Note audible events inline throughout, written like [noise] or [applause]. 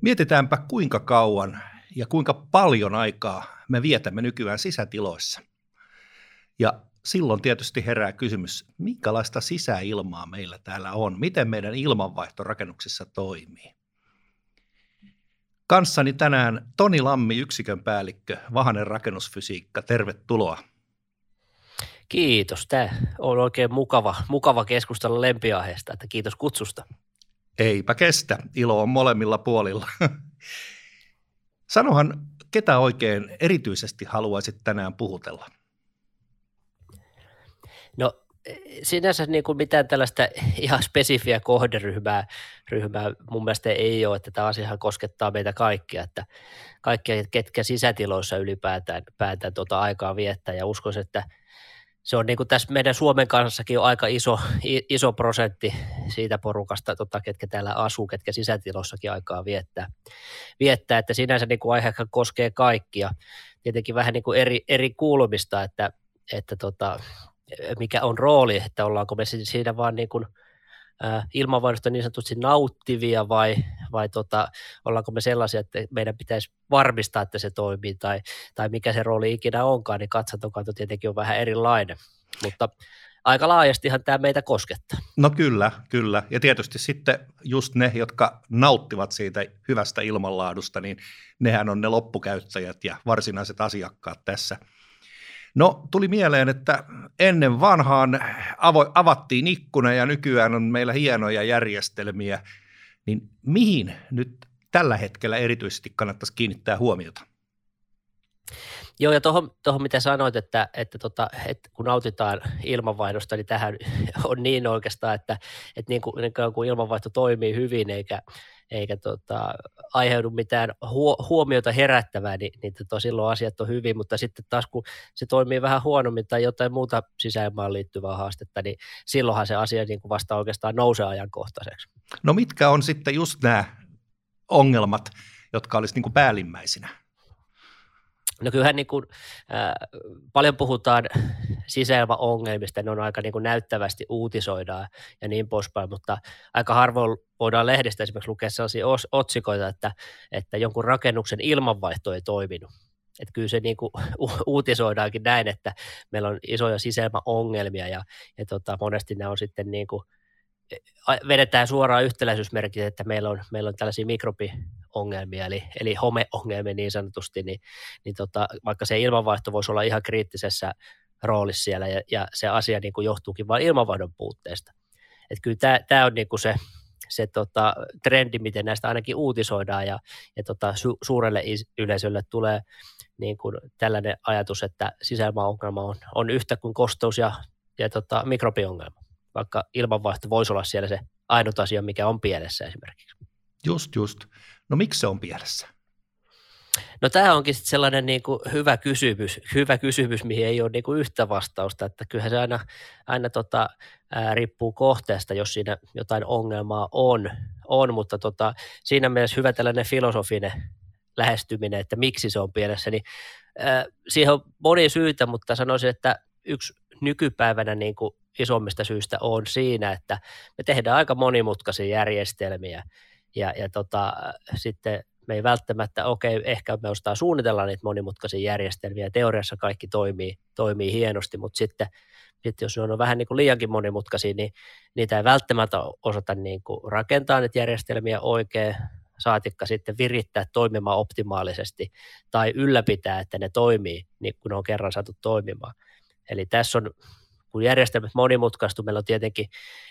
Mietitäänpä kuinka kauan ja kuinka paljon aikaa me vietämme nykyään sisätiloissa. Ja silloin tietysti herää kysymys, minkälaista sisäilmaa meillä täällä on, miten meidän ilmanvaihto rakennuksissa toimii. Kanssani tänään Toni Lammi, yksikön päällikkö, Vahanen rakennusfysiikka, tervetuloa. Kiitos, tämä on oikein mukava, mukava keskustella lempiaiheesta, että kiitos kutsusta. Eipä kestä, ilo on molemmilla puolilla. [laughs] Sanohan, ketä oikein erityisesti haluaisit tänään puhutella? No sinänsä niin kuin mitään tällaista ihan spesifiä kohderyhmää ryhmää mun mielestä ei ole, että tämä asiahan koskettaa meitä kaikkia, että kaikkia, ketkä sisätiloissa ylipäätään päätään tuota aikaa viettää ja uskon, että se on niin kuin tässä meidän Suomen kanssakin jo aika iso, iso prosentti siitä porukasta, tota, ketkä täällä asuu, ketkä sisätilossakin aikaa viettää. viettää että sinänsä niin kuin aihe koskee kaikkia. Tietenkin vähän niin kuin eri, eri kuulumista, että, että tota, mikä on rooli, että ollaanko me siinä vaan niin kuin, äh, ilmanvaihdosta niin sanotusti nauttivia vai, vai tota, ollaanko me sellaisia, että meidän pitäisi varmistaa, että se toimii tai, tai mikä se rooli ikinä onkaan, niin katsantokanto tietenkin on vähän erilainen, mutta aika laajastihan tämä meitä koskettaa. No kyllä, kyllä. Ja tietysti sitten just ne, jotka nauttivat siitä hyvästä ilmanlaadusta, niin nehän on ne loppukäyttäjät ja varsinaiset asiakkaat tässä – No tuli mieleen, että ennen vanhaan avo, avattiin ikkuna ja nykyään on meillä hienoja järjestelmiä, niin mihin nyt tällä hetkellä erityisesti kannattaisi kiinnittää huomiota? Joo, ja tuohon, mitä sanoit, että, että, tota, että kun nautitaan ilmanvaihdosta, niin tähän [laughs] on niin oikeastaan, että, että niin kuin, niin kun ilmanvaihto toimii hyvin eikä, eikä tota, aiheudu mitään huomiota herättävää, niin, niin tota, silloin asiat on hyvin, mutta sitten taas kun se toimii vähän huonommin tai jotain muuta sisäilmaan liittyvää haastetta, niin silloinhan se asia niin kuin vasta oikeastaan nousee ajankohtaiseksi. No mitkä on sitten just nämä ongelmat, jotka olisi niin kuin päällimmäisinä? No kyllähän niin kuin, äh, paljon puhutaan sisäilmaongelmista, ne on aika niin kuin näyttävästi uutisoidaan ja niin poispäin, mutta aika harvoin voidaan lehdestä esimerkiksi lukea sellaisia os- otsikoita, että, että jonkun rakennuksen ilmanvaihto ei toiminut. Että kyllä se [laughs] niin kuin uutisoidaankin näin, että meillä on isoja sisäilmaongelmia ja, ja tota, monesti ne on sitten niin kuin, vedetään suoraan yhtäläisyysmerkit, että meillä on, meillä on tällaisia mikrobiongelmia, eli, eli homeongelmia niin sanotusti, niin, niin tota, vaikka se ilmanvaihto voisi olla ihan kriittisessä roolissa siellä, ja, ja se asia niin kuin johtuukin vain ilmanvaihdon puutteesta. Että kyllä tämä, tämä on niin kuin se, se tota, trendi, miten näistä ainakin uutisoidaan, ja, ja tota, su, suurelle yleisölle tulee niin kuin tällainen ajatus, että sisäilmaongelma on, on yhtä kuin kostous ja, ja tota, mikrobiongelma vaikka ilmanvaihto voisi olla siellä se ainut asia, mikä on pielessä esimerkiksi. Just, just. No miksi se on pielessä? No tämä onkin sitten sellainen niin kuin hyvä kysymys, hyvä kysymys, mihin ei ole niin kuin yhtä vastausta, että kyllähän se aina, aina tota, ää, riippuu kohteesta, jos siinä jotain ongelmaa on, on mutta tota, siinä mielessä hyvä tällainen filosofinen lähestyminen, että miksi se on pielessä, niin ää, siihen on moni syytä, mutta sanoisin, että yksi nykypäivänä niin kuin isommista syistä on siinä, että me tehdään aika monimutkaisia järjestelmiä ja, ja tota, sitten me ei välttämättä, okei, okay, ehkä me ostaa suunnitella niitä monimutkaisia järjestelmiä, teoriassa kaikki toimii, toimii hienosti, mutta sitten, sitten jos ne on vähän niin kuin liiankin monimutkaisia, niin niitä ei välttämättä osata niin kuin rakentaa niitä järjestelmiä oikein, saatikka sitten virittää toimimaan optimaalisesti tai ylläpitää, että ne toimii, niin kun ne on kerran saatu toimimaan. Eli tässä on kun järjestelmät monimutkaistuu, meillä on tietenkin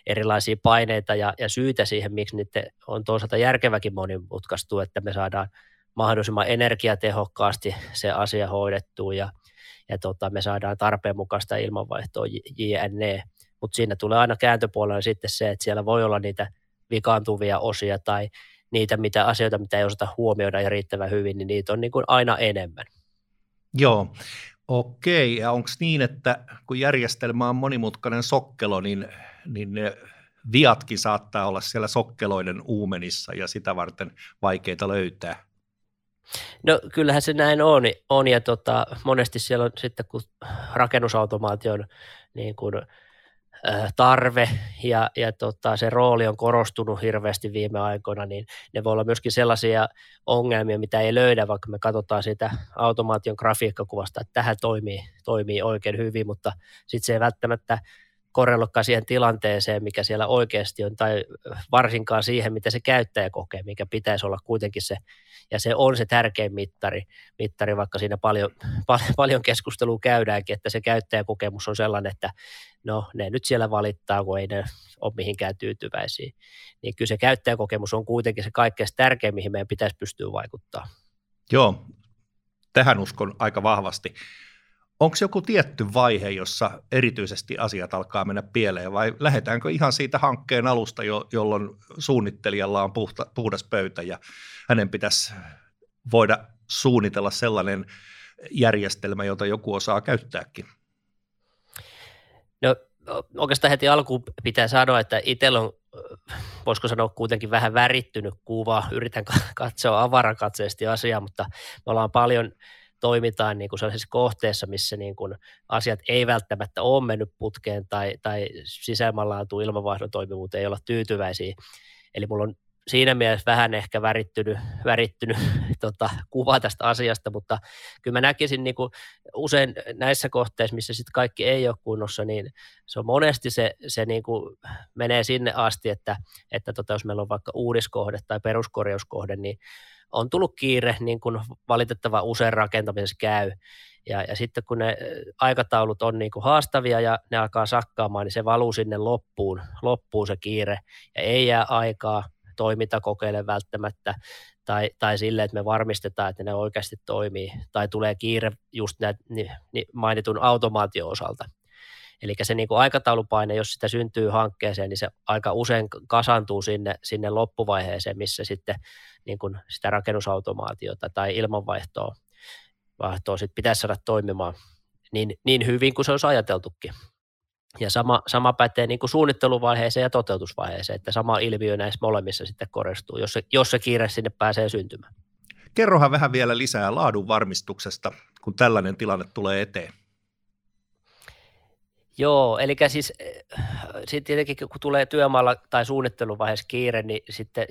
erilaisia paineita ja, ja syitä siihen, miksi niitä on toisaalta järkeväkin monimutkaistua, että me saadaan mahdollisimman energiatehokkaasti se asia hoidettua ja, ja tota, me saadaan tarpeen mukaista ilmanvaihtoa JNE, mutta siinä tulee aina kääntöpuolella sitten se, että siellä voi olla niitä vikaantuvia osia tai niitä mitä asioita, mitä ei osata huomioida ja riittävän hyvin, niin niitä on niin kuin aina enemmän. Joo, Okei, ja onko niin, että kun järjestelmä on monimutkainen sokkelo, niin, niin ne viatkin saattaa olla siellä sokkeloiden uumenissa ja sitä varten vaikeita löytää? No kyllähän se näin on, on ja tota, monesti siellä on sitten kun rakennusautomaation niin kun, tarve ja, ja tota, se rooli on korostunut hirveästi viime aikoina, niin ne voi olla myöskin sellaisia ongelmia, mitä ei löydä, vaikka me katsotaan sitä automaation grafiikkakuvasta, että tähän toimii, toimii oikein hyvin, mutta sitten se ei välttämättä korrelokkaan siihen tilanteeseen, mikä siellä oikeasti on, tai varsinkaan siihen, mitä se käyttäjä kokee, mikä pitäisi olla kuitenkin se, ja se on se tärkein mittari, mittari vaikka siinä paljon, paljon, paljon keskustelua käydäänkin, että se käyttäjäkokemus on sellainen, että no ne nyt siellä valittaa, kun ei ne ole mihinkään tyytyväisiä. Niin kyllä se käyttäjäkokemus on kuitenkin se kaikkein tärkein, mihin meidän pitäisi pystyä vaikuttaa. Joo, tähän uskon aika vahvasti. Onko joku tietty vaihe, jossa erityisesti asiat alkaa mennä pieleen vai lähdetäänkö ihan siitä hankkeen alusta, jo, jolloin suunnittelijalla on puhta, puhdas pöytä ja hänen pitäisi voida suunnitella sellainen järjestelmä, jota joku osaa käyttääkin? No oikeastaan heti alkuun pitää sanoa, että itsellä on, voisiko sanoa kuitenkin vähän värittynyt kuva, yritän katsoa avarakatseesti asiaa, mutta me ollaan paljon toimitaan niin kuin sellaisessa kohteessa, missä niin kuin asiat ei välttämättä ole mennyt putkeen tai, tai sisäilmanlaatu ilmavaihdon toimivuuteen ei olla tyytyväisiä. Eli mulla on siinä mielessä vähän ehkä värittynyt, värittynyt [laughs] tota, kuva tästä asiasta, mutta kyllä mä näkisin niin kuin usein näissä kohteissa, missä sitten kaikki ei ole kunnossa, niin se on monesti se, se niin kuin menee sinne asti, että, että tota, jos meillä on vaikka uudiskohde tai peruskorjauskohde, niin on tullut kiire, niin kuin valitettava usein rakentamisessa käy. Ja, ja sitten kun ne aikataulut on niin kuin haastavia ja ne alkaa sakkaamaan, niin se valuu sinne loppuun, loppuun se kiire ja ei jää aikaa toimintakokeille välttämättä tai, tai sille, että me varmistetaan, että ne oikeasti toimii tai tulee kiire just näitä niin mainitun automaation osalta. Eli se niin kuin aikataulupaine, jos sitä syntyy hankkeeseen, niin se aika usein kasantuu sinne, sinne loppuvaiheeseen, missä sitten niin kuin sitä rakennusautomaatiota tai ilmanvaihtoa vaihtoa sit pitäisi saada toimimaan niin, niin hyvin kuin se olisi ajateltukin. Ja sama, sama pätee niin kuin suunnitteluvaiheeseen ja toteutusvaiheeseen, että sama ilmiö näissä molemmissa sitten korostuu, jos se, jos se kiire sinne pääsee syntymään. Kerrohan vähän vielä lisää laadun varmistuksesta, kun tällainen tilanne tulee eteen. Joo, eli siis sitten tietenkin kun tulee työmaalla tai suunnitteluvaiheessa kiire, niin sitten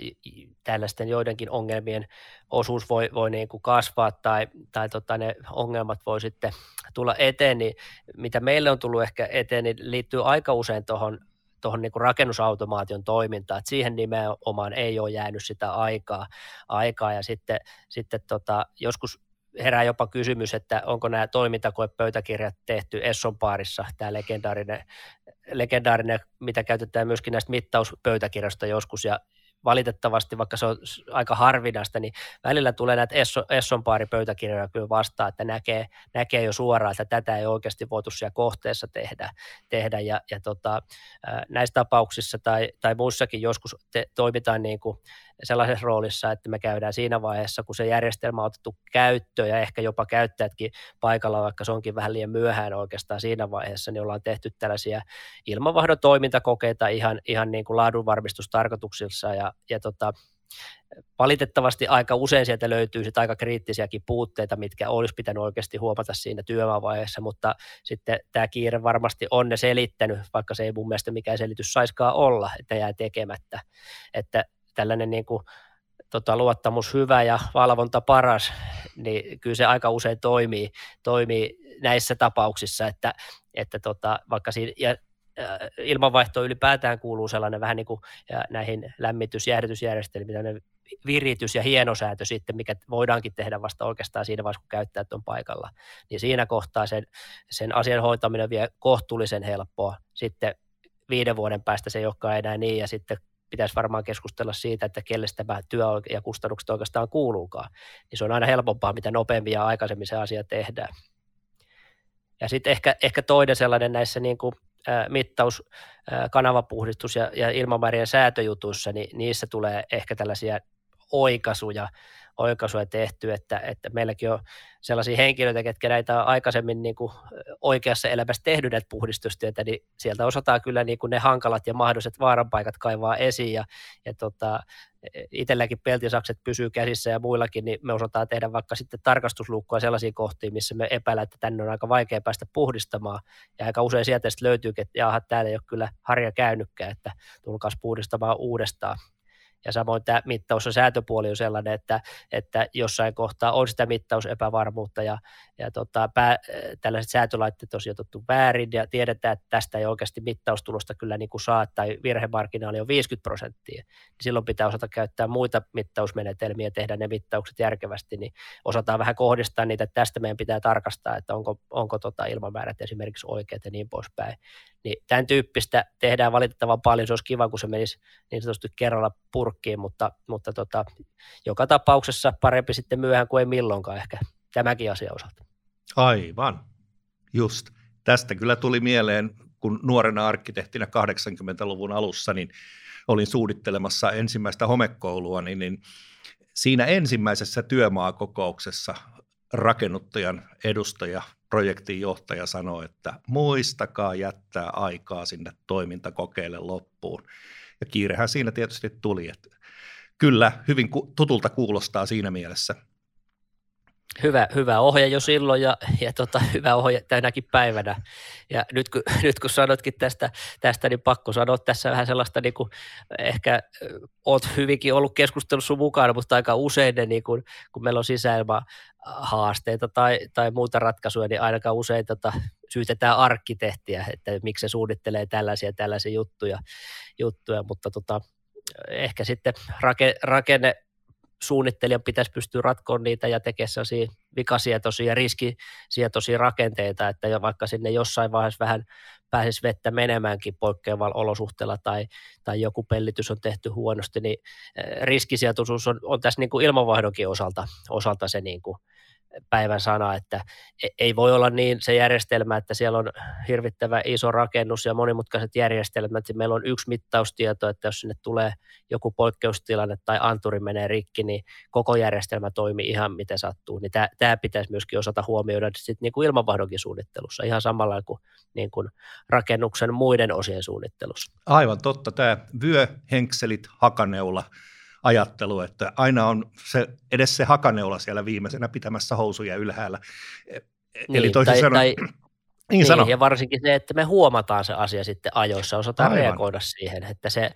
tällaisten joidenkin ongelmien osuus voi, voi niin kuin kasvaa tai, tai tota ne ongelmat voi sitten tulla eteen, niin mitä meille on tullut ehkä eteen, niin liittyy aika usein tuohon tuohon niin rakennusautomaation toimintaan, että siihen nimenomaan ei ole jäänyt sitä aikaa, aikaa. Ja sitten, sitten tota, joskus herää jopa kysymys, että onko nämä toimintakoepöytäkirjat tehty Essonpaarissa, tämä legendaarinen, legendaarinen, mitä käytetään myöskin näistä mittauspöytäkirjoista joskus, ja valitettavasti, vaikka se on aika harvinaista, niin välillä tulee näitä Essonpaari-pöytäkirjoja kyllä vastaan, että näkee, näkee jo suoraan, että tätä ei oikeasti voitu siellä kohteessa tehdä, tehdä. Ja, ja tota, näissä tapauksissa tai, tai muissakin joskus te, toimitaan niin kuin sellaisessa roolissa, että me käydään siinä vaiheessa, kun se järjestelmä on otettu käyttöön ja ehkä jopa käyttäjätkin paikalla, vaikka se onkin vähän liian myöhään oikeastaan siinä vaiheessa, niin ollaan tehty tällaisia ilmanvaihdon toimintakokeita ihan, ihan niin kuin laadunvarmistustarkoituksissa ja, ja tota, valitettavasti aika usein sieltä löytyy sit aika kriittisiäkin puutteita, mitkä olisi pitänyt oikeasti huomata siinä työmaavaiheessa, mutta sitten tämä kiire varmasti on ne selittänyt, vaikka se ei mun mielestä mikään selitys saiskaan olla, että jää tekemättä. Että tällainen niin kuin, tota, luottamus hyvä ja valvonta paras, niin kyllä se aika usein toimii, toimii näissä tapauksissa, että, että tota, vaikka siinä, ja ilmanvaihto ylipäätään kuuluu sellainen vähän niin kuin ja näihin lämmitys- jäähdytysjärjestelmiin, viritys ja hienosäätö sitten, mikä voidaankin tehdä vasta oikeastaan siinä vaiheessa, kun käyttäjät on paikalla. Niin siinä kohtaa sen, sen asian hoitaminen vielä kohtuullisen helppoa. Sitten viiden vuoden päästä se ei olekaan enää niin, ja sitten pitäisi varmaan keskustella siitä, että kelle tämä työ ja kustannukset oikeastaan kuuluukaan. Niin se on aina helpompaa, mitä nopeammin ja aikaisemmin se asia tehdään. Ja sitten ehkä, ehkä toinen sellainen näissä niin kuin, ä, mittaus, kanavapuhdistus ja, ja ilmamäärien säätöjutuissa, niin niissä tulee ehkä tällaisia oikaisuja, oikaisuja tehty, että, että meilläkin on sellaisia henkilöitä, ketkä näitä on aikaisemmin niin kuin oikeassa elämässä tehnyt näitä puhdistustyötä, niin sieltä osataan kyllä niin kuin ne hankalat ja mahdolliset vaaranpaikat kaivaa esiin ja, ja tota, itselläkin peltisakset pysyy käsissä ja muillakin, niin me osataan tehdä vaikka sitten tarkastusluukkoa sellaisiin kohtiin, missä me epäillä, että tänne on aika vaikea päästä puhdistamaan. Ja aika usein sieltä sitten löytyy, että jaha, täällä ei ole kyllä harja käynytkään, että tulkaas puhdistamaan uudestaan. Ja samoin tämä mittaus- ja säätöpuoli on sellainen, että, että jossain kohtaa on sitä mittausepävarmuutta ja, ja tota, pää, tällaiset säätölaitteet on sijoitettu väärin ja tiedetään, että tästä ei oikeasti mittaustulosta kyllä niin kuin saa tai virhemarginaali on 50 prosenttia. Niin silloin pitää osata käyttää muita mittausmenetelmiä, tehdä ne mittaukset järkevästi, niin osataan vähän kohdistaa niitä, että tästä meidän pitää tarkastaa, että onko, onko tota ilmamäärät esimerkiksi oikeat ja niin poispäin. Niin tämän tyyppistä tehdään valitettavan paljon. Se olisi kiva, kun se menisi niin sanotusti kerralla purkkiin, mutta, mutta tota, joka tapauksessa parempi sitten myöhään kuin ei milloinkaan ehkä tämäkin asia osalta. Aivan, just. Tästä kyllä tuli mieleen, kun nuorena arkkitehtinä 80-luvun alussa, niin olin suunnittelemassa ensimmäistä homekoulua, niin, niin siinä ensimmäisessä työmaakokouksessa rakennuttajan edustaja, projektin johtaja sanoi, että muistakaa jättää aikaa sinne toimintakokeille loppuun. Ja kiirehän siinä tietysti tuli, että kyllä hyvin tutulta kuulostaa siinä mielessä. Hyvä, hyvä ohje jo silloin ja, ja tota, hyvä ohje tänäkin päivänä. Ja nyt kun, [laughs] nyt kun sanotkin tästä, tästä, niin pakko sanoa tässä vähän sellaista, niin kuin, ehkä olet hyvinkin ollut keskustelussa mukana, mutta aika usein ne, niin kuin, kun meillä on sisäilma haasteita tai, tai muuta ratkaisuja, niin ainakaan usein tota, syytetään arkkitehtiä, että miksi se suunnittelee tällaisia tällaisia juttuja, juttuja mutta tota, ehkä sitten rake, rakenne suunnittelijan pitäisi pystyä ratkoon niitä ja tekemään sellaisia vikasietoisia riskisietoisia rakenteita, että jo vaikka sinne jossain vaiheessa vähän pääsisi vettä menemäänkin poikkeavalla olosuhteella tai, tai joku pellitys on tehty huonosti, niin eh, riskisietoisuus on, on tässä niin kuin ilmanvaihdonkin osalta, osalta se niin kuin päivän sana, että e-, ei voi olla niin se järjestelmä, että siellä on hirvittävä iso rakennus ja monimutkaiset järjestelmät, ja meillä on yksi mittaustieto, että jos sinne tulee joku poikkeustilanne tai anturi menee rikki, niin koko järjestelmä toimii ihan miten sattuu. Niin tämä, pitäisi myöskin osata huomioida sitten niin kuin ilmanvaihdonkin suunnittelussa, ihan samalla kuin, niin kuin rakennuksen muiden osien suunnittelussa. Aivan totta, tämä vyö, henkselit, hakaneula – ajattelu, että aina on se, edes se hakaneula siellä viimeisenä pitämässä housuja ylhäällä. E, niin, Eli toisin tai, sanoen, tai, [clears throat] niin, niin, sano. ja varsinkin se, että me huomataan se asia sitten ajoissa, osataan Aivan. reagoida siihen, että se,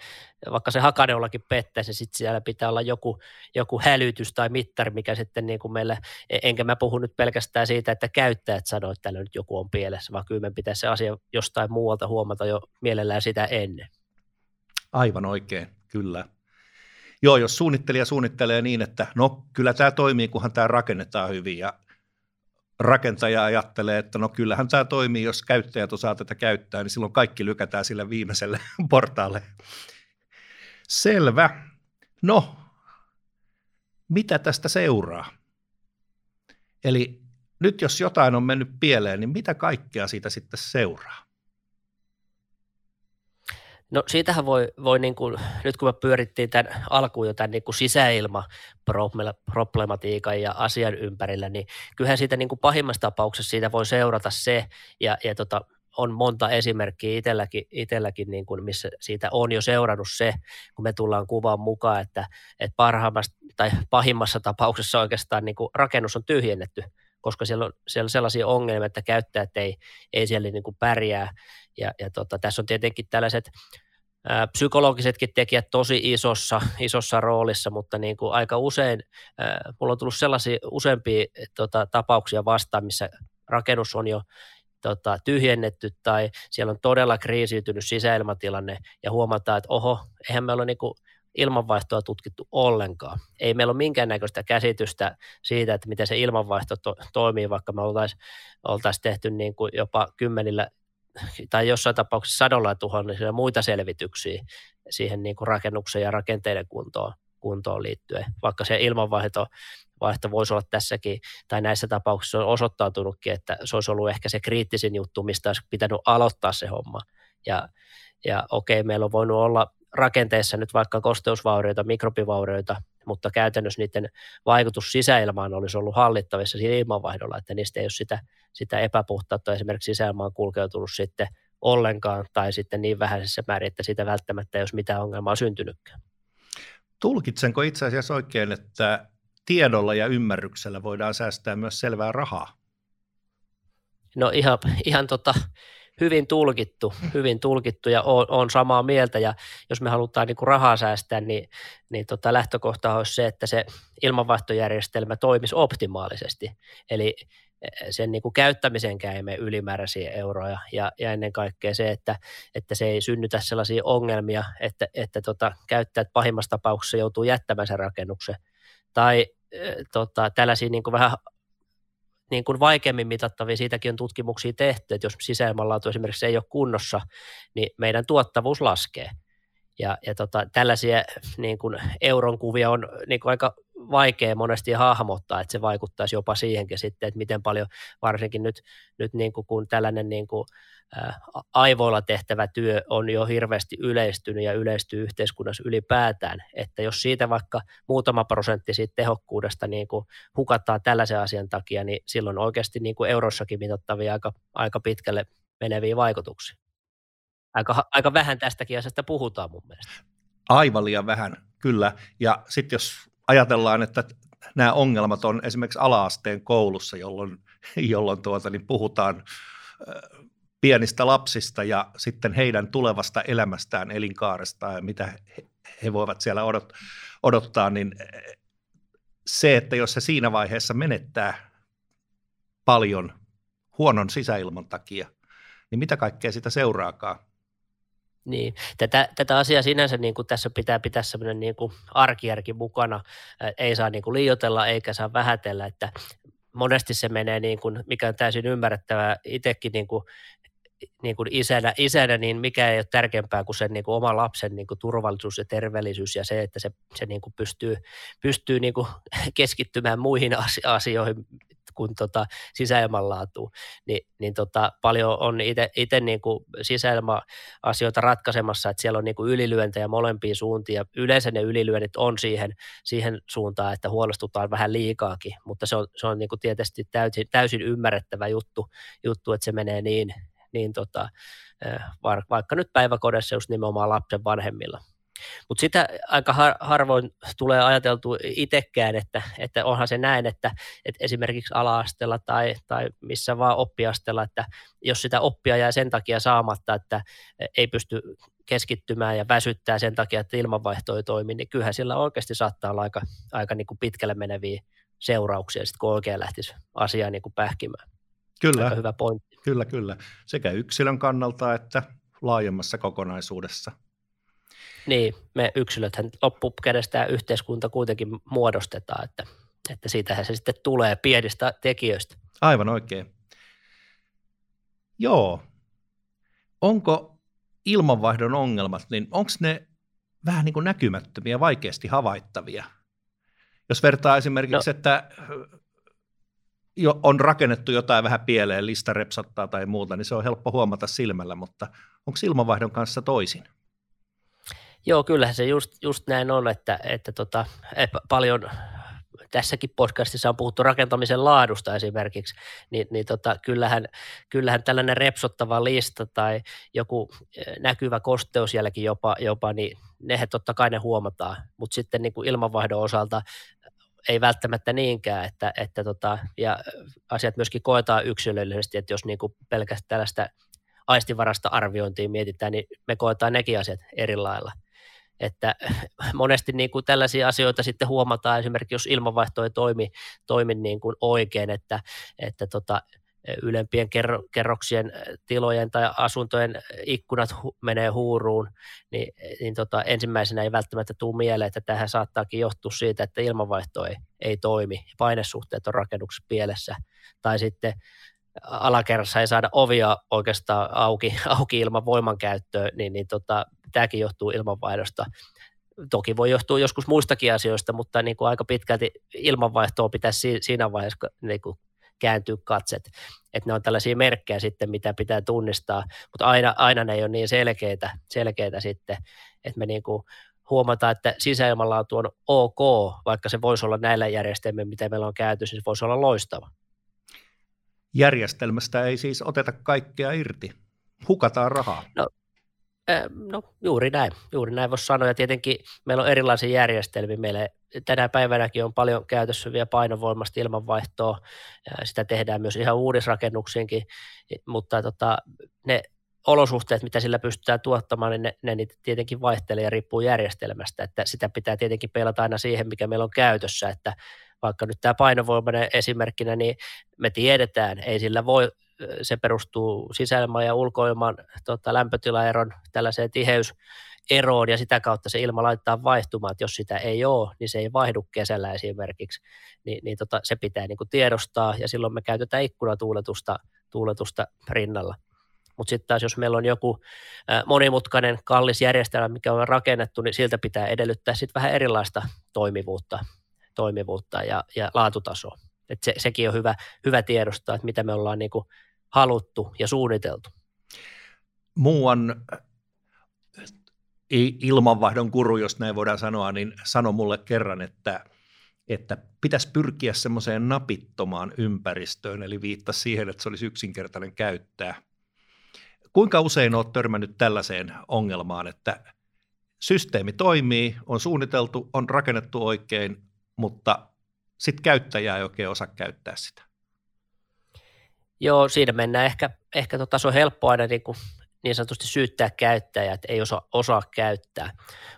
vaikka se hakaneulakin pettäisi, sitten siellä pitää olla joku, joku hälytys tai mittari, mikä sitten niin kuin meille, e, enkä mä puhu nyt pelkästään siitä, että käyttäjät sanoo, että täällä nyt joku on pielessä, vaan kyllä me pitäisi se asia jostain muualta huomata jo mielellään sitä ennen. Aivan oikein, kyllä. Joo, jos suunnittelija suunnittelee niin, että no kyllä tämä toimii, kunhan tämä rakennetaan hyvin ja rakentaja ajattelee, että no kyllähän tämä toimii, jos käyttäjät osaa tätä käyttää, niin silloin kaikki lykätään sille viimeiselle [laughs] portaalle. Selvä. No, mitä tästä seuraa? Eli nyt jos jotain on mennyt pieleen, niin mitä kaikkea siitä sitten seuraa? No siitähän voi, voi niin kuin, nyt kun me pyörittiin tämän alkuun jo tämän niin kuin sisäilmaproblematiikan ja asian ympärillä, niin kyllähän siitä niin kuin pahimmassa tapauksessa siitä voi seurata se, ja, ja tota, on monta esimerkkiä itselläkin, itselläkin niin kuin, missä siitä on jo seurannut se, kun me tullaan kuvaan mukaan, että, että parhaimmassa tai pahimmassa tapauksessa oikeastaan niin kuin rakennus on tyhjennetty, koska siellä on, siellä on sellaisia ongelmia, että käyttäjät ei, ei siellä niin kuin pärjää. Ja, ja tota, tässä on tietenkin tällaiset ää, psykologisetkin tekijät tosi isossa, [laughs] isossa roolissa, mutta niin kuin aika usein, ää, mulla on tullut sellaisia useampia tota, tapauksia vastaan, missä rakennus on jo tota, tyhjennetty tai siellä on todella kriisiytynyt sisäilmatilanne ja huomataan, että oho, eihän me ole niin ilmanvaihtoa tutkittu ollenkaan. Ei meillä ole minkäännäköistä käsitystä siitä, että miten se ilmanvaihto to- toimii, vaikka me oltaisiin oltais tehty niin kuin jopa kymmenillä tai jossain tapauksessa sadolla tuhannella muita selvityksiä siihen niin kuin rakennuksen ja rakenteiden kuntoon, kuntoon liittyen, vaikka se ilmanvaihto vaihto voisi olla tässäkin, tai näissä tapauksissa on osoittautunutkin, että se olisi ollut ehkä se kriittisin juttu, mistä olisi pitänyt aloittaa se homma. Ja, ja okei, meillä on voinut olla rakenteessa nyt vaikka kosteusvaurioita, mikrobivaurioita, mutta käytännössä niiden vaikutus sisäilmaan olisi ollut hallittavissa siinä ilmanvaihdolla, että niistä ei ole sitä, sitä epäpuhtautta esimerkiksi sisäilmaan kulkeutunut sitten ollenkaan tai sitten niin vähäisessä määrin, että siitä välttämättä ei olisi mitään ongelmaa syntynytkään. Tulkitsenko itse asiassa oikein, että tiedolla ja ymmärryksellä voidaan säästää myös selvää rahaa? No ihan, ihan tota, hyvin tulkittu, hyvin tulkittu ja on, on samaa mieltä. Ja jos me halutaan niin kuin rahaa säästää, niin, niin tota lähtökohta olisi se, että se ilmanvaihtojärjestelmä toimisi optimaalisesti, eli eh, sen niin kuin käyttämisenkään ei mene ylimääräisiä euroja. Ja, ja ennen kaikkea se, että, että se ei synnytä sellaisia ongelmia, että, että tota, käyttäjät pahimmassa tapauksessa joutuu jättämään sen rakennuksen. Tai äh, tota, tällaisia niin kuin vähän niin kuin vaikeammin mitattavia, siitäkin on tutkimuksia tehty, että jos sisäilmanlaatu esimerkiksi ei ole kunnossa, niin meidän tuottavuus laskee. Ja, ja tota, tällaisia niin kuin euron kuvia on niin kuin aika vaikea monesti hahmottaa, että se vaikuttaisi jopa siihenkin sitten, että miten paljon varsinkin nyt, nyt niin kuin kun tällainen niin kuin, aivoilla tehtävä työ on jo hirveästi yleistynyt ja yleistyy yhteiskunnassa ylipäätään, että jos siitä vaikka muutama prosentti siitä tehokkuudesta niin kuin hukataan tällaisen asian takia, niin silloin oikeasti niin kuin eurossakin mitattavia aika, aika pitkälle meneviä vaikutuksia. Aika, aika vähän tästäkin asiasta puhutaan mun mielestä. Aivan liian vähän, kyllä. Ja sitten jos ajatellaan, että nämä ongelmat on esimerkiksi alaasteen koulussa, jolloin, jolloin tuota, niin puhutaan pienistä lapsista ja sitten heidän tulevasta elämästään, elinkaarestaan ja mitä he voivat siellä odot, odottaa, niin se, että jos se siinä vaiheessa menettää paljon huonon sisäilman takia, niin mitä kaikkea sitä seuraakaan? Niin, tätä, tätä asiaa sinänsä niin kuin tässä pitää pitää sellainen niin kuin arkijärki mukana, ei saa niin kuin liioitella eikä saa vähätellä, että monesti se menee niin kuin, mikä on täysin ymmärrettävää, itsekin niin kuin niin kuin isänä, isänä, niin mikä ei ole tärkeämpää kuin sen niin kuin oman lapsen niin kuin turvallisuus ja terveellisyys ja se, että se, se niin kuin pystyy, pystyy niin kuin [laughs] keskittymään muihin asioihin kuin tota sisäilmanlaatuun, niin, niin tota, paljon on itse niin kuin sisäilma-asioita ratkaisemassa, että siellä on niin kuin ylilyöntejä molempiin suuntiin ja yleensä ne ylilyönnit on siihen, siihen suuntaan, että huolestutaan vähän liikaakin, mutta se on, se on niin kuin tietysti täysin, täysin ymmärrettävä juttu, juttu, että se menee niin, niin tota, vaikka nyt päiväkodessa just nimenomaan lapsen vanhemmilla. Mutta sitä aika har, harvoin tulee ajateltu itsekään, että, että onhan se näin, että, että esimerkiksi ala-asteella tai, tai missä vaan oppiasteella, että jos sitä oppia jää sen takia saamatta, että ei pysty keskittymään ja väsyttää sen takia, että ilmanvaihto ei toimi, niin kyllähän sillä oikeasti saattaa olla aika, aika niin kuin pitkälle meneviä seurauksia, sit kun oikein lähtisi asiaa niin kuin pähkimään. Kyllä. Aika hyvä pointti. Kyllä, kyllä. Sekä yksilön kannalta että laajemmassa kokonaisuudessa. Niin, me yksilöthän loppukädestä ja yhteiskunta kuitenkin muodostetaan, että, että siitähän se sitten tulee pienistä tekijöistä. Aivan oikein. Joo. Onko ilmanvaihdon ongelmat, niin onko ne vähän niin kuin näkymättömiä, vaikeasti havaittavia? Jos vertaa esimerkiksi, no. että jo on rakennettu jotain vähän pieleen, lista repsottaa tai muuta, niin se on helppo huomata silmällä, mutta onko ilmanvaihdon kanssa toisin? Joo, kyllähän se just, just näin on, että, että tota, paljon tässäkin podcastissa on puhuttu rakentamisen laadusta esimerkiksi, niin, niin tota, kyllähän, kyllähän tällainen repsottava lista tai joku eh, näkyvä kosteusjälki jopa, jopa niin nehän totta kai ne huomataan, mutta sitten niin kuin ilmanvaihdon osalta ei välttämättä niinkään, että, että tota, ja asiat myöskin koetaan yksilöllisesti, että jos niin kuin pelkästään tällaista aistivarasta arviointia mietitään, niin me koetaan nekin asiat eri lailla. Että monesti niin kuin tällaisia asioita sitten huomataan esimerkiksi, jos ilmanvaihto ei toimi, toimi niin kuin oikein, että, että tota, ylempien kerro, kerroksien tilojen tai asuntojen ikkunat hu, menee huuruun, niin, niin tota, ensimmäisenä ei välttämättä tule mieleen, että tähän saattaakin johtua siitä, että ilmanvaihto ei, ei toimi, painesuhteet on rakennuksessa pielessä, tai sitten alakerrassa ei saada ovia oikeastaan auki, [laughs] auki ilman voimankäyttöä, niin, niin tota, tämäkin johtuu ilmanvaihdosta. Toki voi johtua joskus muistakin asioista, mutta niin kuin aika pitkälti ilmanvaihtoa pitäisi siinä vaiheessa niin kuin kääntyä katset. Että ne on tällaisia merkkejä sitten, mitä pitää tunnistaa, mutta aina, aina ne ei ole niin selkeitä, selkeitä sitten, että me niin kuin huomata, että sisäilmanlaatu on ok, vaikka se voisi olla näillä järjestelmillä, mitä meillä on käytössä, se voisi olla loistava. Järjestelmästä ei siis oteta kaikkea irti. Hukataan rahaa. No, no juuri näin, juuri näin voisi sanoa. Ja tietenkin meillä on erilaisia järjestelmiä. Meillä tänä päivänäkin on paljon käytössä vielä painovoimasta ilmanvaihtoa. Sitä tehdään myös ihan uudisrakennuksiinkin, mutta tota, ne olosuhteet, mitä sillä pystytään tuottamaan, niin ne, ne tietenkin vaihtelee ja riippuu järjestelmästä, että sitä pitää tietenkin pelata aina siihen, mikä meillä on käytössä, että vaikka nyt tämä painovoimainen esimerkkinä, niin me tiedetään, ei sillä voi, se perustuu sisäilman ja ulkoilman tota, lämpötilaeron tällaiseen tiheyseroon ja sitä kautta se ilma laittaa vaihtumaan, että jos sitä ei ole, niin se ei vaihdu kesällä esimerkiksi, niin, niin tota, se pitää niin kuin tiedostaa ja silloin me käytetään ikkunatuuletusta tuuletusta rinnalla. Mutta sitten taas jos meillä on joku monimutkainen, kallis järjestelmä, mikä on rakennettu, niin siltä pitää edellyttää sitten vähän erilaista toimivuutta, toimivuutta ja, ja laatutasoa. Et se, sekin on hyvä, hyvä tiedostaa, että mitä me ollaan niinku haluttu ja suunniteltu. Muuan ilmanvaihdon kuru, jos näin voidaan sanoa, niin sano mulle kerran, että, että pitäisi pyrkiä semmoiseen napittomaan ympäristöön, eli viittaa siihen, että se olisi yksinkertainen käyttää. Kuinka usein olet törmännyt tällaiseen ongelmaan, että systeemi toimii, on suunniteltu, on rakennettu oikein, mutta sitten käyttäjä ei oikein osaa käyttää sitä? Joo, siinä mennään. Ehkä, ehkä tota, se on helppo aina niin, kuin niin sanotusti syyttää käyttäjät, että ei osaa, osaa käyttää,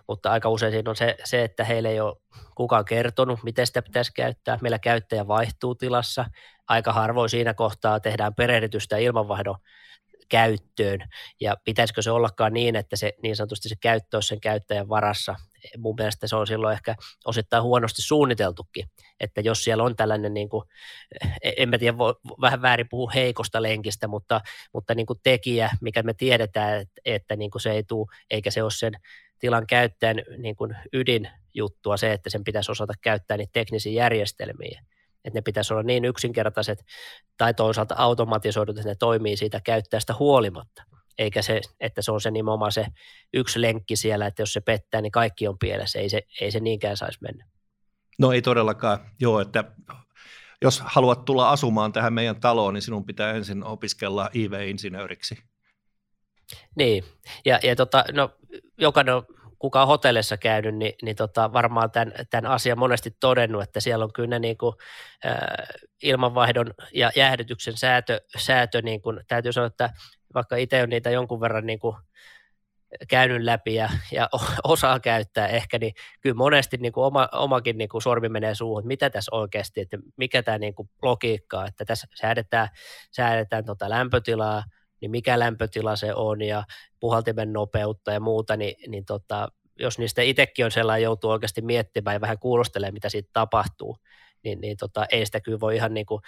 mutta aika usein siinä on se, se, että heille ei ole kukaan kertonut, miten sitä pitäisi käyttää. Meillä käyttäjä vaihtuu tilassa, aika harvoin siinä kohtaa tehdään perehdytystä ilmanvaihdon käyttöön, ja pitäisikö se ollakaan niin, että se niin sanotusti se käyttö olisi sen käyttäjän varassa. Mun mielestä se on silloin ehkä osittain huonosti suunniteltukin, että jos siellä on tällainen, niin kuin, en mä tiedä, voi vähän väärin puhua heikosta lenkistä, mutta, mutta niin kuin tekijä, mikä me tiedetään, että, että niin kuin se ei tule, eikä se ole sen tilan käyttäjän niin kuin ydinjuttua se, että sen pitäisi osata käyttää niitä teknisiä järjestelmiä että ne pitäisi olla niin yksinkertaiset tai toisaalta automatisoidut, että ne toimii siitä käyttäjästä huolimatta. Eikä se, että se on se nimenomaan se yksi lenkki siellä, että jos se pettää, niin kaikki on pielessä. Ei se, ei se niinkään saisi mennä. No ei todellakaan. Joo, että jos haluat tulla asumaan tähän meidän taloon, niin sinun pitää ensin opiskella IV-insinööriksi. Niin, ja, ja tota, no, jokainen on kuka on hotellissa käynyt, niin, niin tota, varmaan tämän, tämän asian monesti todennut, että siellä on kyllä niin kuin, äh, ilmanvaihdon ja jäähdytyksen säätö, säätö niin kuin, täytyy sanoa, että vaikka itse on niitä jonkun verran niin kuin, käynyt läpi ja, ja osaa käyttää ehkä, niin kyllä monesti niin kuin oma, omakin niin kuin sormi menee suuhun, että mitä tässä oikeasti, että mikä tämä niin kuin logiikka, että tässä säädetään, säädetään tota lämpötilaa, niin mikä lämpötila se on ja puhaltimen nopeutta ja muuta, niin, niin tota, jos niistä itsekin on sellainen, joutuu oikeasti miettimään ja vähän kuulostelemaan, mitä siitä tapahtuu, niin, niin tota, ei sitä kyllä voi ihan niin kuin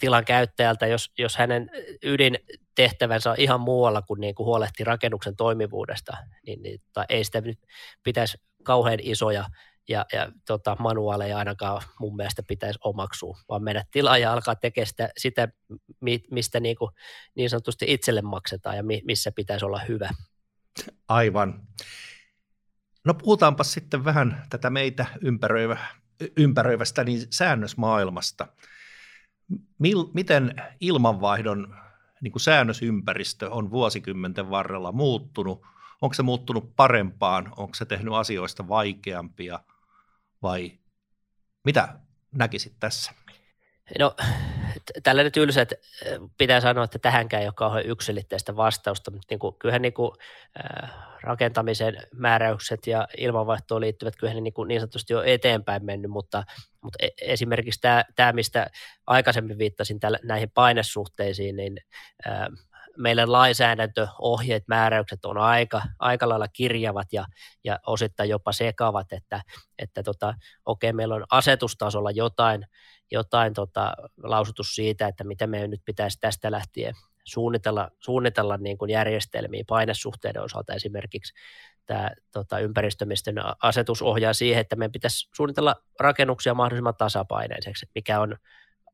tilan käyttäjältä, jos, jos hänen ydintehtävänsä on ihan muualla kuin, niin kuin huolehtii rakennuksen toimivuudesta, niin, niin tota, ei sitä nyt pitäisi kauhean isoja ja, ja tota, manuaaleja ainakaan mun mielestä pitäisi omaksua, vaan mennä tilaan ja alkaa tekemään sitä, sitä mistä niin, kuin, niin sanotusti itselle maksetaan ja missä pitäisi olla hyvä. Aivan. No puhutaanpa sitten vähän tätä meitä ympäröivä, ympäröivästä niin säännösmaailmasta. Mil, miten ilmanvaihdon niin kuin säännösympäristö on vuosikymmenten varrella muuttunut? Onko se muuttunut parempaan? Onko se tehnyt asioista vaikeampia? Vai mitä näkisit tässä? No tällä nyt ylsä, että pitää sanoa, että tähänkään ei ole kauhean yksilitteistä vastausta, mutta niin kuin, kyllähän niin kuin, äh, rakentamisen määräykset ja ilmanvaihtoon liittyvät, kyllähän ne niin, kuin niin sanotusti on eteenpäin mennyt, mutta, mutta e, esimerkiksi tämä, tämä mistä aikaisemmin viittasin tällä, näihin painesuhteisiin, niin äh, meidän lainsäädäntö, ohjeet, määräykset on aika, aika lailla kirjavat ja, ja osittain jopa sekavat, että, että tota, okei, meillä on asetustasolla jotain, jotain tota, lausutus siitä, että miten meidän nyt pitäisi tästä lähtien suunnitella, suunnitella niin kuin järjestelmiä painesuhteiden osalta esimerkiksi. Tämä tota, ympäristömistön asetus ohjaa siihen, että meidän pitäisi suunnitella rakennuksia mahdollisimman tasapaineiseksi, mikä on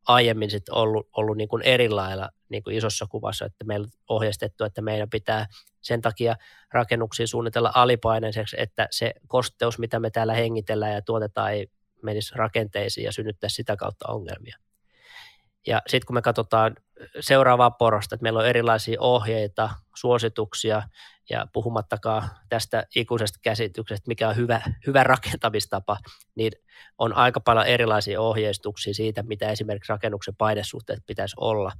aiemmin sit ollut, ollut niin kuin eri lailla niin kuin isossa kuvassa, että meillä on ohjeistettu, että meidän pitää sen takia rakennuksia suunnitella alipaineiseksi, että se kosteus, mitä me täällä hengitellään ja tuotetaan, ei menisi rakenteisiin ja synnyttäisi sitä kautta ongelmia. Ja sitten kun me katsotaan seuraavaa porosta, että meillä on erilaisia ohjeita, suosituksia ja puhumattakaan tästä ikuisesta käsityksestä, mikä on hyvä, hyvä rakentamistapa, niin on aika paljon erilaisia ohjeistuksia siitä, mitä esimerkiksi rakennuksen painesuhteet pitäisi olla.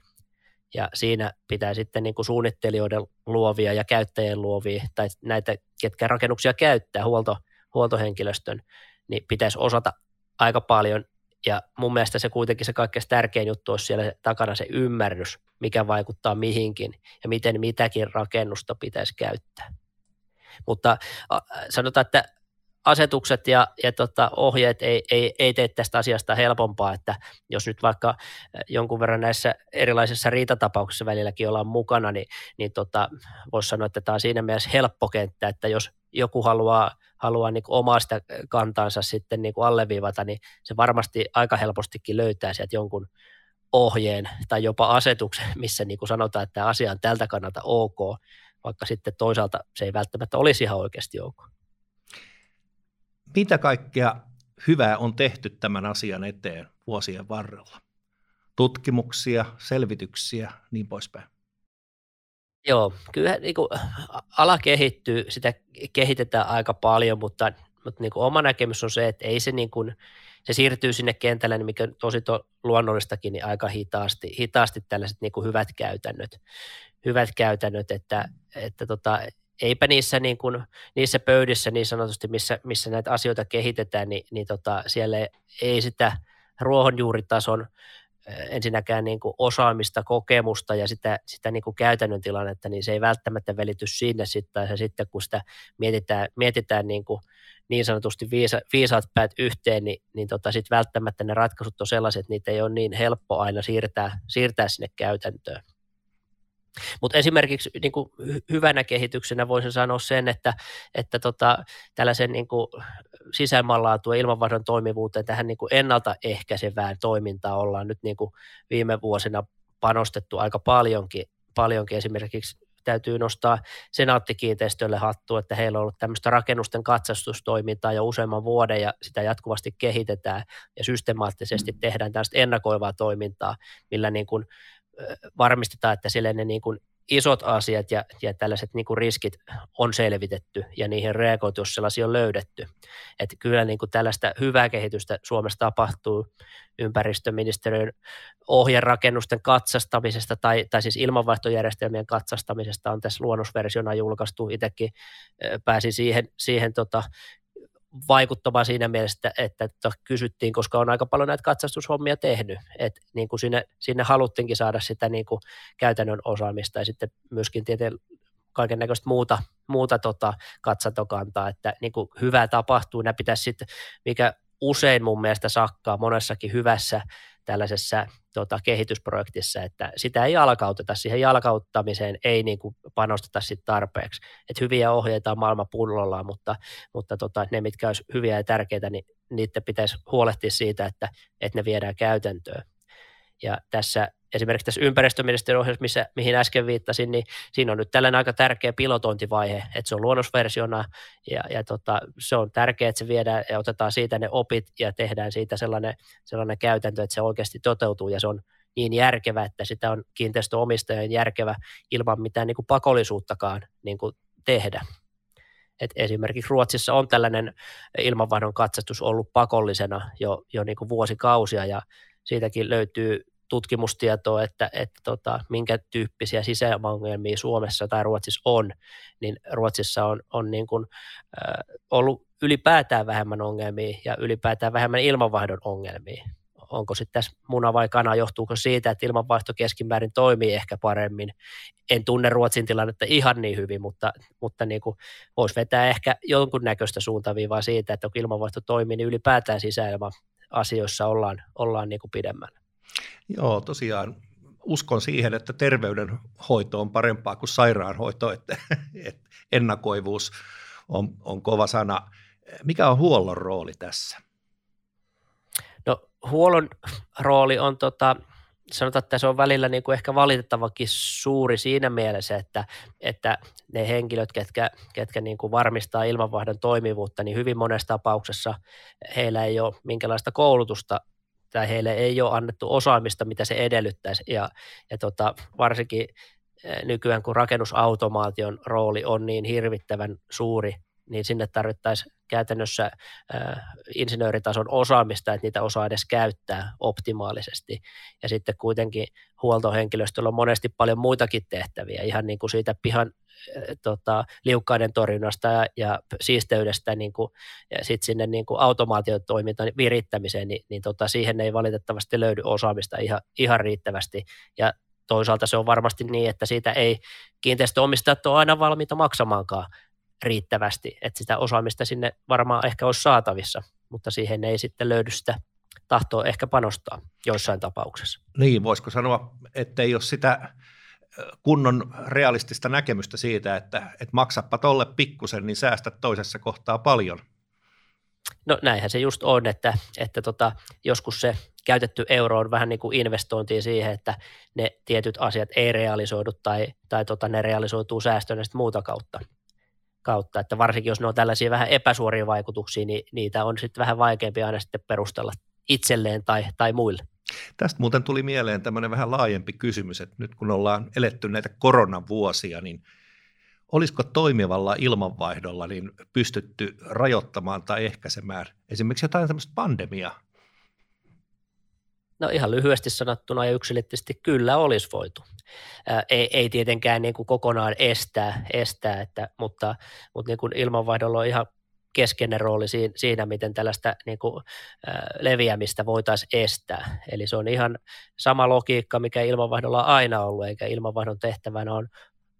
Ja siinä pitää sitten niin kuin suunnittelijoiden luovia ja käyttäjien luovia, tai näitä, ketkä rakennuksia käyttää, huolto, huoltohenkilöstön, niin pitäisi osata aika paljon ja mun mielestä se kuitenkin se kaikkein tärkein juttu olisi siellä takana se ymmärrys, mikä vaikuttaa mihinkin ja miten mitäkin rakennusta pitäisi käyttää. Mutta sanotaan, että asetukset ja, ja tota, ohjeet ei, ei, ei tee tästä asiasta helpompaa, että jos nyt vaikka jonkun verran näissä erilaisissa riitatapauksissa välilläkin ollaan mukana, niin, niin tota, voisi sanoa, että tämä on siinä mielessä helppo kenttä, että jos joku haluaa, haluaa niin omaa sitä kantaansa sitten niin alleviivata, niin se varmasti aika helpostikin löytää sieltä jonkun ohjeen tai jopa asetuksen, missä niin kuin sanotaan, että asia on tältä kannalta ok, vaikka sitten toisaalta se ei välttämättä olisi ihan oikeasti ok. Mitä kaikkea hyvää on tehty tämän asian eteen vuosien varrella? Tutkimuksia, selvityksiä, niin poispäin. Joo, kyllä niin kuin, ala kehittyy, sitä kehitetään aika paljon, mutta, mutta niin kuin oma näkemys on se, että ei se, niin kuin, se siirtyy sinne kentälle, mikä on tosi to, luonnollistakin, niin aika hitaasti, hitaasti tällaiset niin kuin hyvät käytännöt, hyvät käytännöt että, että tota, eipä niissä, niin kuin, niissä pöydissä niin sanotusti, missä, missä näitä asioita kehitetään, niin, niin tota, siellä ei sitä ruohonjuuritason ensinnäkään niin kuin osaamista, kokemusta ja sitä, sitä niin kuin käytännön tilannetta, niin se ei välttämättä välity sinne sitten, ja sitten kun sitä mietitään, mietitään niin, kuin niin sanotusti viisa, viisaat päät yhteen, niin, niin tota sitten välttämättä ne ratkaisut on sellaiset, että niitä ei ole niin helppo aina siirtää, siirtää sinne käytäntöön. Mutta esimerkiksi niin kuin hyvänä kehityksenä voisin sanoa sen, että, että tota, tällaisen niin kuin sisäilmanlaatu ja ilmanvaihdon toimivuuteen tähän niin kuin ennaltaehkäisevään toimintaan ollaan nyt niin kuin viime vuosina panostettu aika paljonkin, paljonkin. Esimerkiksi täytyy nostaa senaattikiinteistölle hattu, että heillä on ollut tämmöistä rakennusten katsastustoimintaa jo useamman vuoden ja sitä jatkuvasti kehitetään ja systemaattisesti tehdään tästä ennakoivaa toimintaa, millä niin kuin varmistetaan, että sille ne niin kuin isot asiat ja, ja tällaiset niin kuin riskit on selvitetty ja niihin reagoitu, jos sellaisia on löydetty. Että kyllä niin kuin tällaista hyvää kehitystä Suomessa tapahtuu ympäristöministeriön ohjerakennusten katsastamisesta tai, tai siis ilmanvaihtojärjestelmien katsastamisesta on tässä luonnosversiona julkaistu. Itsekin pääsin siihen, siihen tota, vaikuttava siinä mielessä, että, että kysyttiin, koska on aika paljon näitä katsastushommia tehnyt, että niin kuin sinne, sinne haluttiinkin saada sitä niin kuin käytännön osaamista ja sitten myöskin tieteen kaiken näköistä muuta, muuta tota katsantokantaa, että niin kuin hyvää tapahtuu, nämä pitäisi sitten, mikä usein mun mielestä sakkaa monessakin hyvässä tällaisessa tota, kehitysprojektissa, että sitä ei jalkauteta, siihen jalkauttamiseen ei niin kuin panosteta sit tarpeeksi. Et hyviä ohjeita on maailman pullollaan, mutta, mutta tota, ne, mitkä olisi hyviä ja tärkeitä, niin niiden pitäisi huolehtia siitä, että, että ne viedään käytäntöön. Ja tässä esimerkiksi tässä ympäristöministeriön ohjelmassa, missä, mihin äsken viittasin, niin siinä on nyt tällainen aika tärkeä pilotointivaihe, että se on luonnosversiona ja, ja tota, se on tärkeää, että se viedään ja otetaan siitä ne opit ja tehdään siitä sellainen, sellainen käytäntö, että se oikeasti toteutuu ja se on niin järkevä, että sitä on kiinteistöomistajan järkevä ilman mitään niin kuin pakollisuuttakaan niin kuin tehdä. Et esimerkiksi Ruotsissa on tällainen ilmanvaihdon katsastus ollut pakollisena jo, jo niin kuin vuosikausia ja siitäkin löytyy tutkimustietoa, että, että tota, minkä tyyppisiä sisäilmaongelmia Suomessa tai Ruotsissa on, niin Ruotsissa on, on niin kuin, äh, ollut ylipäätään vähemmän ongelmia ja ylipäätään vähemmän ilmanvaihdon ongelmia. Onko sitten tässä muna vai kana, johtuuko siitä, että ilmanvaihto keskimäärin toimii ehkä paremmin. En tunne Ruotsin tilannetta ihan niin hyvin, mutta, mutta niin kuin voisi vetää ehkä jonkunnäköistä suuntaviivaa siitä, että kun ilmanvaihto toimii, niin ylipäätään sisäilma asioissa ollaan, ollaan niin kuin pidemmällä. Joo, tosiaan uskon siihen, että terveydenhoito on parempaa kuin sairaanhoito, että, että ennakoivuus on, on kova sana. Mikä on huollon rooli tässä? No huollon rooli on tota, sanotaan, että se on välillä niin kuin ehkä valitettavakin suuri siinä mielessä, että, että ne henkilöt, ketkä, ketkä niin kuin varmistaa ilmanvaihdon toimivuutta, niin hyvin monessa tapauksessa heillä ei ole minkälaista koulutusta tai heille ei ole annettu osaamista, mitä se edellyttäisi. Ja, ja tota, varsinkin eh, nykyään, kun rakennusautomaation rooli on niin hirvittävän suuri, niin sinne tarvittaisiin käytännössä äh, insinööritason osaamista, että niitä osaa edes käyttää optimaalisesti. Ja sitten kuitenkin huoltohenkilöstöllä on monesti paljon muitakin tehtäviä, ihan niin kuin siitä pihan tota, liukkaiden torjunnasta ja, ja siisteydestä niin kuin, ja sitten sinne niin kuin automaatiotoimintan virittämiseen, niin, niin tota, siihen ei valitettavasti löydy osaamista ihan, ihan riittävästi. Ja toisaalta se on varmasti niin, että siitä ei kiinteistöomistajat ole aina valmiita maksamaankaan riittävästi, että sitä osaamista sinne varmaan ehkä olisi saatavissa, mutta siihen ei sitten löydy sitä tahtoa ehkä panostaa joissain tapauksessa. Niin, voisiko sanoa, että ei ole sitä kunnon realistista näkemystä siitä, että, että maksappa tolle pikkusen, niin säästät toisessa kohtaa paljon. No näinhän se just on, että, että tota, joskus se käytetty euro on vähän niin kuin investointiin siihen, että ne tietyt asiat ei realisoidu tai, tai tota, ne realisoituu säästönä muuta kautta kautta, että varsinkin jos ne on tällaisia vähän epäsuoria vaikutuksia, niin niitä on sitten vähän vaikeampi aina sitten perustella itselleen tai, tai muille. Tästä muuten tuli mieleen tämmöinen vähän laajempi kysymys, että nyt kun ollaan eletty näitä koronavuosia, niin olisiko toimivalla ilmanvaihdolla niin pystytty rajoittamaan tai ehkäisemään esimerkiksi jotain tämmöistä pandemiaa? No ihan lyhyesti sanottuna ja yksilöllisesti kyllä olisi voitu. Ei, ei tietenkään niin kuin kokonaan estää, estää että, mutta, mutta niin kuin ilmanvaihdolla on ihan keskeinen rooli siinä, miten tällaista niin kuin, leviämistä voitaisiin estää. Eli se on ihan sama logiikka, mikä ilmanvaihdolla on aina ollut, eikä ilmanvaihdon tehtävänä on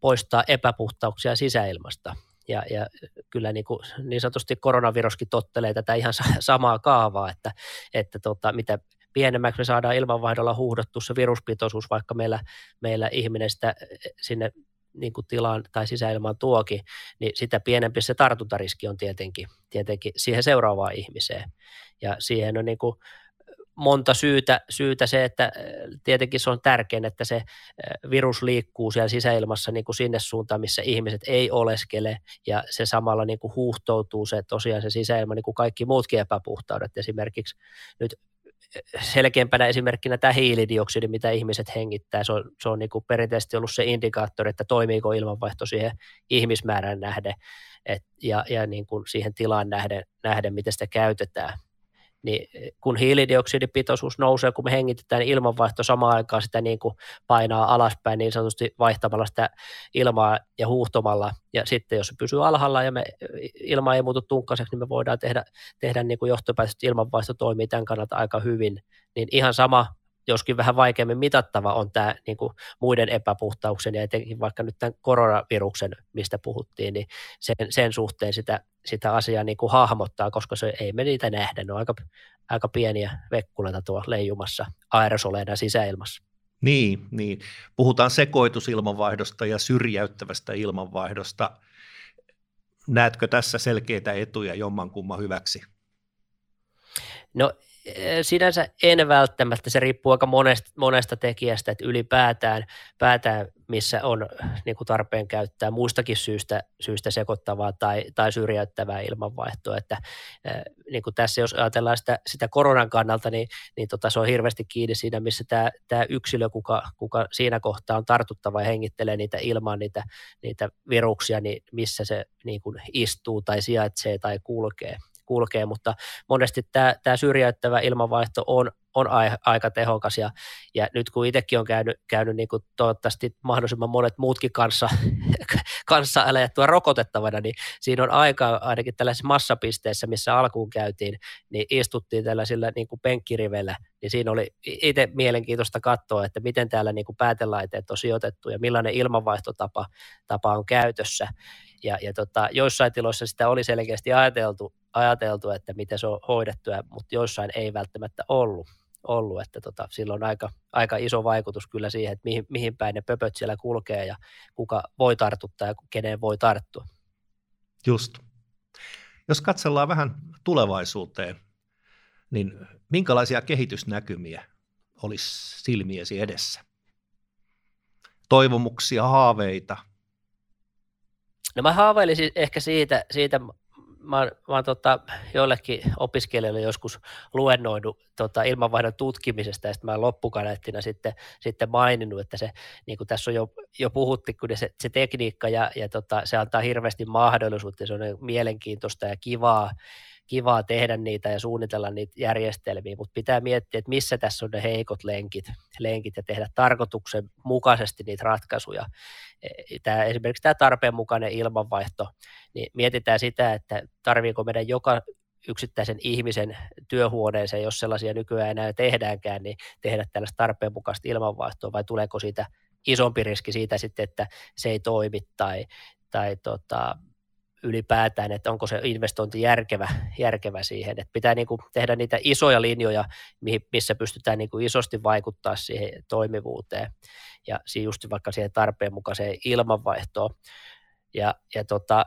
poistaa epäpuhtauksia sisäilmasta. Ja, ja kyllä niin, kuin, niin sanotusti koronaviruskin tottelee tätä ihan samaa kaavaa, että, että tota, mitä pienemmäksi me saadaan ilmanvaihdolla huuhdottu se viruspitoisuus, vaikka meillä, meillä ihminen sitä sinne niin kuin tilaan tai sisäilmaan tuokin, niin sitä pienempi se tartuntariski on tietenkin, tietenkin siihen seuraavaan ihmiseen. Ja siihen on niin kuin monta syytä, syytä se, että eh, tietenkin se on tärkein, että se eh, virus liikkuu siellä sisäilmassa niin kuin sinne suuntaan, missä ihmiset ei oleskele, ja se samalla niin kuin huuhtoutuu se tosiaan se sisäilma, niin kuin kaikki muutkin epäpuhtaudet. Esimerkiksi nyt selkeämpänä esimerkkinä tämä hiilidioksidi, mitä ihmiset hengittää. Se on, se on niin kuin perinteisesti ollut se indikaattori, että toimiiko ilmanvaihto siihen ihmismäärään nähden et, ja, ja niin kuin siihen tilaan nähden, nähden, miten sitä käytetään niin kun hiilidioksidipitoisuus nousee, kun me hengitetään niin ilmanvaihto samaan aikaan sitä niin kuin painaa alaspäin niin sanotusti vaihtamalla sitä ilmaa ja huuhtomalla. Ja sitten jos se pysyy alhaalla ja me, ilma ei muutu tunkkaiseksi, niin me voidaan tehdä, tehdä niin kuin johtopäätös, että ilmanvaihto toimii tämän kannalta aika hyvin. Niin ihan sama joskin vähän vaikeammin mitattava on tämä niin kuin muiden epäpuhtauksen ja etenkin vaikka nyt tämän koronaviruksen, mistä puhuttiin, niin sen, sen suhteen sitä, sitä asiaa niin kuin hahmottaa, koska se ei me niitä nähdä. Ne on aika, aika pieniä vekkuleita tuo leijumassa aerosoleina sisäilmassa. Niin, niin. Puhutaan sekoitusilmanvaihdosta ja syrjäyttävästä ilmanvaihdosta. Näetkö tässä selkeitä etuja jommankumman hyväksi? No sinänsä en välttämättä, se riippuu aika monesta, monesta tekijästä, että ylipäätään päätään, missä on niin kuin tarpeen käyttää muistakin syystä, syystä sekoittavaa tai, tai syrjäyttävää ilmanvaihtoa. Että, niin kuin tässä jos ajatellaan sitä, sitä koronan kannalta, niin, niin tota, se on hirveästi kiinni siinä, missä tämä, tämä yksilö, kuka, kuka siinä kohtaa on tartuttava ja hengittelee niitä ilman niitä, niitä viruksia, niin missä se niin kuin istuu tai sijaitsee tai kulkee kulkee, mutta monesti tämä, tämä syrjäyttävä ilmanvaihto on, on aika tehokas ja, ja nyt kun itsekin on käynyt, käynyt niin kuin toivottavasti mahdollisimman monet muutkin kanssa, [laughs] kanssa alettua rokotettavana, niin siinä on aika ainakin tällaisessa massapisteessä, missä alkuun käytiin, niin istuttiin tällaisilla niin kuin penkkirivellä, niin siinä oli itse mielenkiintoista katsoa, että miten täällä niin kuin päätelaiteet on sijoitettu ja millainen ilmanvaihtotapa tapa on käytössä. Ja, ja tota, joissain tiloissa sitä oli selkeästi ajateltu, ajateltu, että miten se on hoidettu, mutta joissain ei välttämättä ollut. Ollut että tota, sillä on aika, aika iso vaikutus kyllä siihen, että mihin, mihin päin ne pöpöt siellä kulkee ja kuka voi tartuttaa ja keneen voi tarttua. Just. Jos katsellaan vähän tulevaisuuteen, niin minkälaisia kehitysnäkymiä olisi silmiesi edessä? Toivomuksia, haaveita? No mä haaveilisin ehkä siitä, siitä mä oon, mä oon tota, joillekin opiskelijoille joskus luennoinut tota, ilmanvaihdon tutkimisesta, ja sitten mä loppukaneettina sitten, sitten maininnut, että se, niin kuin tässä on jo, jo puhutti, kun se, se tekniikka ja, ja tota, se antaa hirveästi mahdollisuutta, se on mielenkiintoista ja kivaa, kivaa tehdä niitä ja suunnitella niitä järjestelmiä, mutta pitää miettiä, että missä tässä on ne heikot lenkit, lenkit ja tehdä tarkoituksen mukaisesti niitä ratkaisuja. E, tämä, esimerkiksi tämä tarpeenmukainen ilmanvaihto, niin mietitään sitä, että tarviiko meidän joka yksittäisen ihmisen työhuoneeseen, jos sellaisia nykyään enää tehdäänkään, niin tehdä tällaista tarpeenmukaista ilmanvaihtoa, vai tuleeko siitä isompi riski siitä sitten, että se ei toimi tai, tai tota, ylipäätään, että onko se investointi järkevä, järkevä siihen. Että pitää niin kuin tehdä niitä isoja linjoja, missä pystytään niin kuin isosti vaikuttaa siihen toimivuuteen ja just vaikka siihen tarpeen mukaiseen ilmanvaihtoon. Ja, ja tota,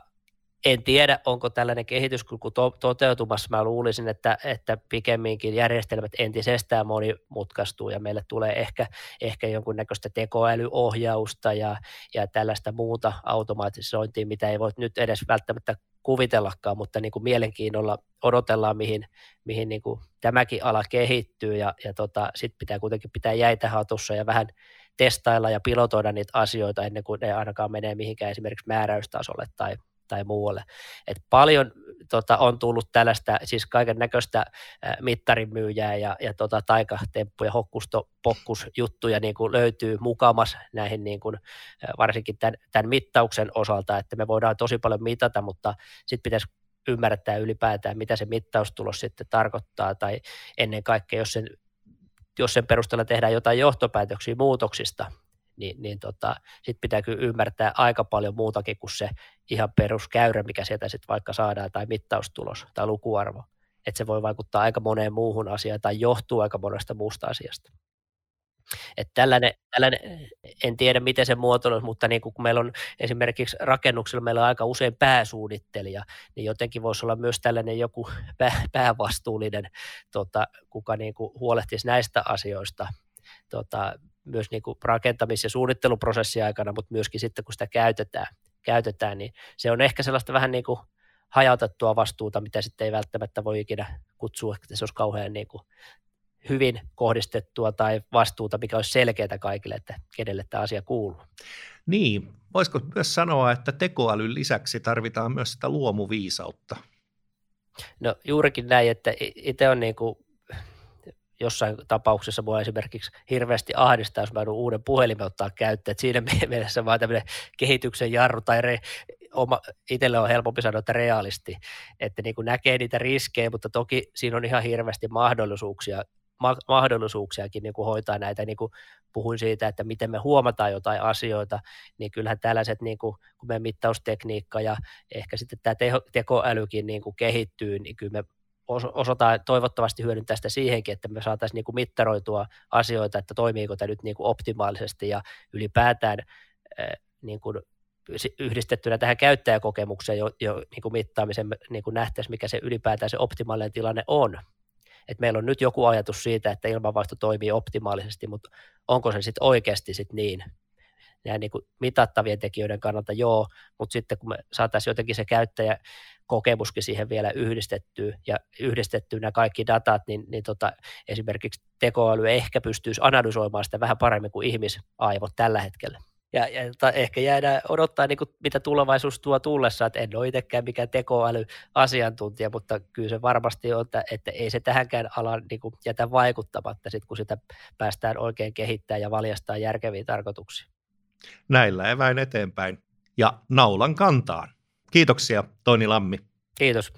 en tiedä, onko tällainen kehityskulku to- toteutumassa. Mä luulisin, että, että pikemminkin järjestelmät entisestään monimutkaistuu ja meille tulee ehkä, ehkä jonkunnäköistä tekoälyohjausta ja, ja tällaista muuta automatisointia, mitä ei voi nyt edes välttämättä kuvitellakaan, mutta niin kuin mielenkiinnolla odotellaan, mihin, mihin niin kuin tämäkin ala kehittyy ja, ja tota, sitten pitää kuitenkin pitää jäitä hatussa ja vähän testailla ja pilotoida niitä asioita ennen kuin ne ainakaan menee mihinkään esimerkiksi määräystasolle tai, tai muualle. Et paljon tota, on tullut tällaista, siis kaiken näköistä mittarimyyjää ja, ja tota, taikatemppuja, hokkustopokkusjuttuja niin kuin löytyy mukamas näihin niin kuin, varsinkin tämän, tämän mittauksen osalta, että me voidaan tosi paljon mitata, mutta sitten pitäisi ymmärtää ylipäätään, mitä se mittaustulos sitten tarkoittaa, tai ennen kaikkea, jos sen, jos sen perusteella tehdään jotain johtopäätöksiä muutoksista, niin, niin tota, sitten pitää kyllä ymmärtää aika paljon muutakin kuin se ihan peruskäyrä, mikä sieltä sitten vaikka saadaan, tai mittaustulos tai lukuarvo. Että se voi vaikuttaa aika moneen muuhun asiaan tai johtuu aika monesta muusta asiasta. Että tällainen, tällainen, en tiedä miten se muotoilu, mutta niin kun meillä on esimerkiksi rakennuksella meillä on aika usein pääsuunnittelija, niin jotenkin voisi olla myös tällainen joku pää, päävastuullinen, tota, kuka niin huolehtisi näistä asioista tota, myös niin kuin rakentamis- ja suunnitteluprosessin aikana, mutta myöskin sitten kun sitä käytetään, käytetään niin se on ehkä sellaista vähän niin kuin hajautettua vastuuta, mitä sitten ei välttämättä voi ikinä kutsua, että se olisi kauhean niin kuin hyvin kohdistettua tai vastuuta, mikä olisi selkeää kaikille, että kenelle tämä asia kuuluu. Niin, voisiko myös sanoa, että tekoälyn lisäksi tarvitaan myös sitä luomuviisautta? No juurikin näin, että itse on niin kuin jossain tapauksessa mua esimerkiksi hirveästi ahdistaa, jos mä uuden puhelimen ottaa käyttöön. Että siinä [laughs] mielessä vaan tämmöinen kehityksen jarru tai re, oma, itselle on helpompi sanoa, että realisti, että niin kuin näkee niitä riskejä, mutta toki siinä on ihan hirveästi mahdollisuuksia, ma- mahdollisuuksiakin niin kuin hoitaa näitä, niin kuin puhuin siitä, että miten me huomataan jotain asioita, niin kyllähän tällaiset, niin kuin, kun meidän mittaustekniikka ja ehkä sitten tämä teho, tekoälykin niin kuin kehittyy, niin kyllä me osataan toivottavasti hyödyntää sitä siihenkin, että me saataisiin niin kuin mittaroitua asioita, että toimiiko tämä nyt niin kuin optimaalisesti ja ylipäätään niin kuin yhdistettynä tähän käyttäjäkokemukseen jo, jo niin kuin mittaamisen niin kuin nähtäisiin, mikä se ylipäätään se optimaalinen tilanne on. Et meillä on nyt joku ajatus siitä, että ilmanvaihto toimii optimaalisesti, mutta onko se sitten oikeasti sit niin? Näin niin kuin mitattavien tekijöiden kannalta joo, mutta sitten kun me saataisiin jotenkin se käyttäjä kokemuskin siihen vielä yhdistettyä ja yhdistettyä nämä kaikki datat, niin, niin tota, esimerkiksi tekoäly ehkä pystyisi analysoimaan sitä vähän paremmin kuin ihmisaivot tällä hetkellä. Ja, ja ehkä jäädään odottaa, niin kuin, mitä tulevaisuus tuo tullessa, että en ole itsekään mikään tekoälyasiantuntija, mutta kyllä se varmasti on, että, että ei se tähänkään alaan niin kuin, jätä vaikuttamatta, sit, kun sitä päästään oikein kehittämään ja valjastaa järkeviä tarkoituksia. Näillä eväin eteenpäin ja naulan kantaan. Kiitoksia Toni Lammi. Kiitos.